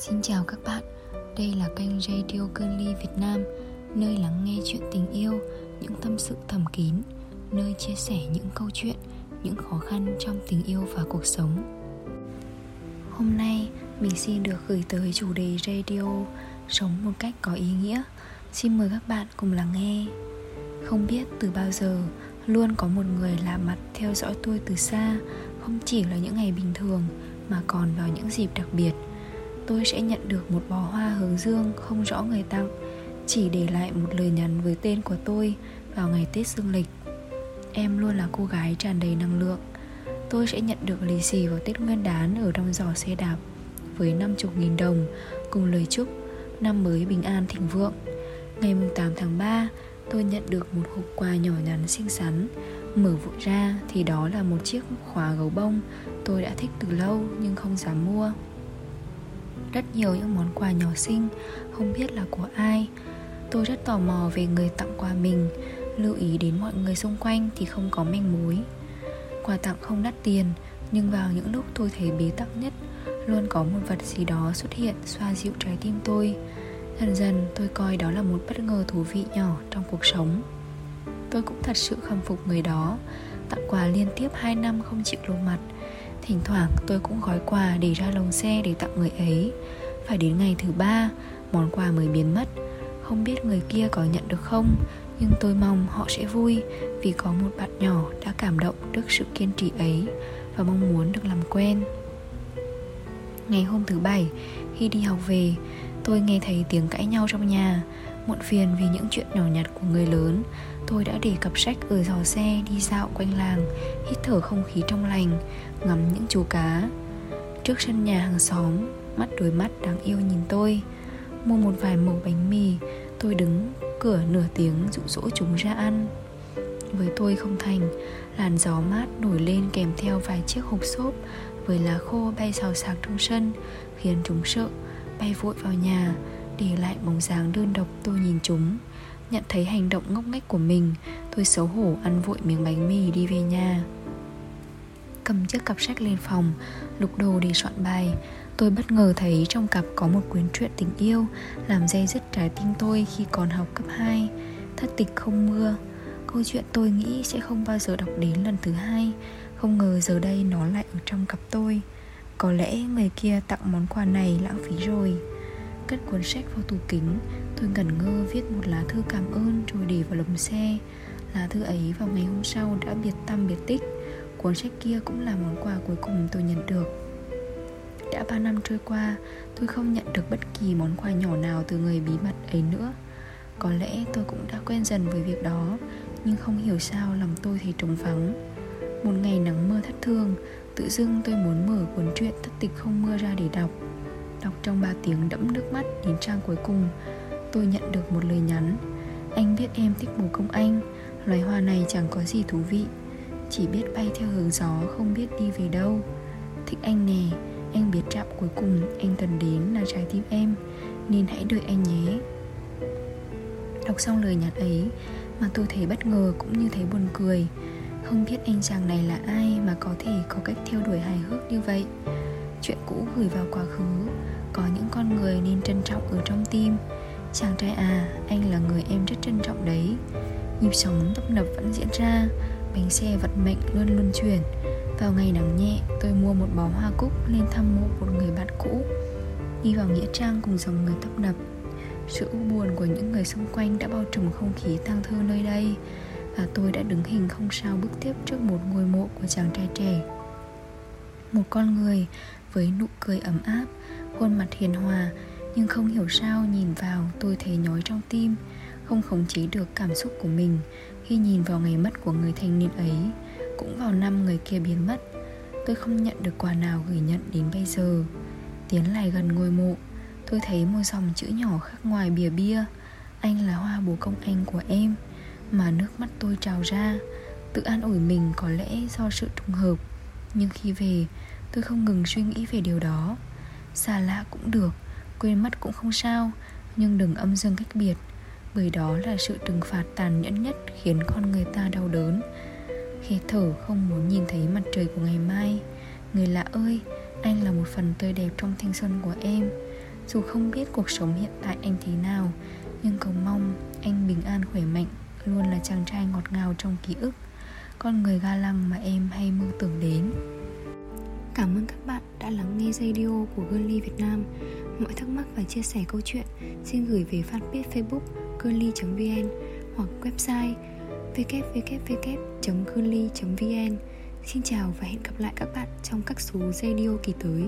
Xin chào các bạn, đây là kênh Radio Cơn Ly Việt Nam Nơi lắng nghe chuyện tình yêu, những tâm sự thầm kín Nơi chia sẻ những câu chuyện, những khó khăn trong tình yêu và cuộc sống. Hôm nay mình xin được gửi tới chủ đề radio Sống một cách có ý nghĩa. Xin mời các bạn cùng lắng nghe. Không biết từ bao giờ Luôn có một người lạ mặt theo dõi tôi từ xa Không chỉ là những ngày bình thường Mà còn vào những dịp đặc biệt tôi sẽ nhận được một bó hoa hướng dương không rõ người tặng chỉ để lại một lời nhắn với tên của tôi vào ngày Tết dương lịch. Em luôn là cô gái tràn đầy năng lượng. Tôi sẽ nhận được lì xì vào Tết Nguyên đán ở trong giỏ xe đạp với 50.000 đồng cùng lời chúc năm mới bình an thịnh vượng. Ngày 8 tháng 3, tôi nhận được một hộp quà nhỏ nhắn xinh xắn. Mở vội ra thì đó là một chiếc khóa gấu bông tôi đã thích từ lâu nhưng không dám mua rất nhiều những món quà nhỏ xinh, không biết là của ai. Tôi rất tò mò về người tặng quà mình, lưu ý đến mọi người xung quanh thì không có manh mối. Quà tặng không đắt tiền, nhưng vào những lúc tôi thấy bế tắc nhất, luôn có một vật gì đó xuất hiện xoa dịu trái tim tôi. Dần dần, tôi coi đó là một bất ngờ thú vị nhỏ trong cuộc sống. Tôi cũng thật sự khâm phục người đó. Tặng quà liên tiếp 2 năm không chịu lộ mặt Thỉnh thoảng tôi cũng gói quà để ra lồng xe để tặng người ấy. Phải đến ngày thứ ba, Món quà mới biến mất. Không biết người kia có nhận được không, Nhưng tôi mong họ sẽ vui Vì có một bạn nhỏ đã cảm động trước sự kiên trì ấy Và mong muốn được làm quen. Ngày hôm thứ bảy, Khi đi học về, Tôi nghe thấy tiếng cãi nhau trong nhà. Muộn phiền vì những chuyện nhỏ nhặt của người lớn. Tôi đã để cặp sách ở giò xe đi dạo quanh làng, Hít thở không khí trong lành, Ngắm những chú cá. Trước sân nhà hàng xóm, Mắt đôi mắt đáng yêu nhìn tôi. Mua một vài mẩu bánh mì, Tôi đứng cửa nửa tiếng dụ dỗ chúng ra ăn. Với tôi không thành, Làn gió mát nổi lên kèm theo vài chiếc hộp xốp Với lá khô bay xào xạc trong sân, Khiến chúng sợ Bay vội vào nhà. Để lại bóng dáng đơn độc, tôi nhìn chúng, Nhận thấy hành động ngốc nghếch của mình. Tôi xấu hổ ăn vội miếng bánh mì đi về nhà. Cầm chiếc cặp sách lên phòng, Lục đồ để soạn bài. Tôi bất ngờ thấy trong cặp có một quyển truyện tình yêu, Làm dây dứt trái tim tôi khi còn học cấp 2 Thất tịch không mưa, Câu chuyện tôi nghĩ sẽ không bao giờ đọc đến lần thứ hai. Không ngờ giờ đây nó lại ở trong cặp tôi. Có lẽ người kia tặng món quà này lãng phí rồi. Cất cuốn sách vào tủ kính. Tôi ngẩn ngơ viết một lá thư cảm ơn rồi để vào lồng xe. Lá thư ấy vào ngày hôm sau đã biệt tâm biệt tích. Cuốn sách kia cũng là món quà cuối cùng tôi nhận được. Đã 3 năm trôi qua, Tôi không nhận được bất kỳ món quà nhỏ nào từ người bí mật ấy nữa. Có lẽ tôi cũng đã quen dần với việc đó, Nhưng không hiểu sao lòng tôi thấy trống vắng. Một ngày nắng mưa thất thương Tự dưng tôi muốn mở cuốn truyện thất tịch không mưa ra để đọc. Đọc trong 3 tiếng đẫm nước mắt đến trang cuối cùng, Tôi nhận được một lời nhắn. Anh biết em thích bồ công anh, Loài hoa này chẳng có gì thú vị. Chỉ biết bay theo hướng gió, Không biết đi về đâu. Thích anh nè, Anh biết trạm cuối cùng anh cần đến là trái tim em, Nên hãy đợi anh nhé. Đọc xong lời nhắn ấy Mà tôi thấy bất ngờ cũng như thấy buồn cười. Không biết anh chàng này là ai Mà có thể có cách theo đuổi hài hước như vậy. Chuyện cũ gửi vào quá khứ. Có những con người nên trân trọng ở trong tim. Chàng trai à, anh là người em rất trân trọng đấy. Nhịp sống tấp nập vẫn diễn ra Bánh xe vận mệnh luôn luân chuyển. Vào ngày nắng nhẹ, tôi mua một bó hoa cúc lên thăm mộ một người bạn cũ. Đi vào nghĩa trang cùng dòng người tấp nập. Sự u buồn của những người xung quanh đã bao trùm không khí tang thương nơi đây Và tôi đã đứng hình không sao bước tiếp trước một ngôi mộ của chàng trai trẻ. Một con người với nụ cười ấm áp, khuôn mặt hiền hòa nhưng không hiểu sao nhìn vào tôi thấy nhói trong tim Không khống chế được cảm xúc của mình. Khi nhìn vào ngày mất của người thanh niên ấy Cũng vào năm người kia biến mất Tôi không nhận được quà nào gửi nhận đến bây giờ. Tiến lại gần ngôi mộ Tôi thấy một dòng chữ nhỏ khắc ngoài bìa bia Anh là hoa bố công anh của em Mà nước mắt tôi trào ra. Tự an ủi mình có lẽ do sự trùng hợp Nhưng khi về Tôi không ngừng suy nghĩ về điều đó. Xa lạ cũng được, Quên mất cũng không sao, Nhưng đừng âm dương cách biệt, Bởi đó là sự trừng phạt tàn nhẫn nhất Khiến con người ta đau đớn. Khi thở không muốn nhìn thấy mặt trời của ngày mai, Người lạ ơi, Anh là một phần tươi đẹp trong thanh xuân của em. Dù không biết cuộc sống hiện tại anh thế nào, Nhưng cầu mong anh bình an khỏe mạnh Luôn là chàng trai ngọt ngào trong ký ức. Con người ga lăng mà em hay mơ tưởng đến. Cảm ơn các bạn đã lắng nghe radio của Girly Việt Nam. Mọi thắc mắc và chia sẻ câu chuyện, Xin gửi về fanpage facebook girly.vn Hoặc website www.girly.vn Xin chào và hẹn gặp lại các bạn trong các số radio kỳ tới.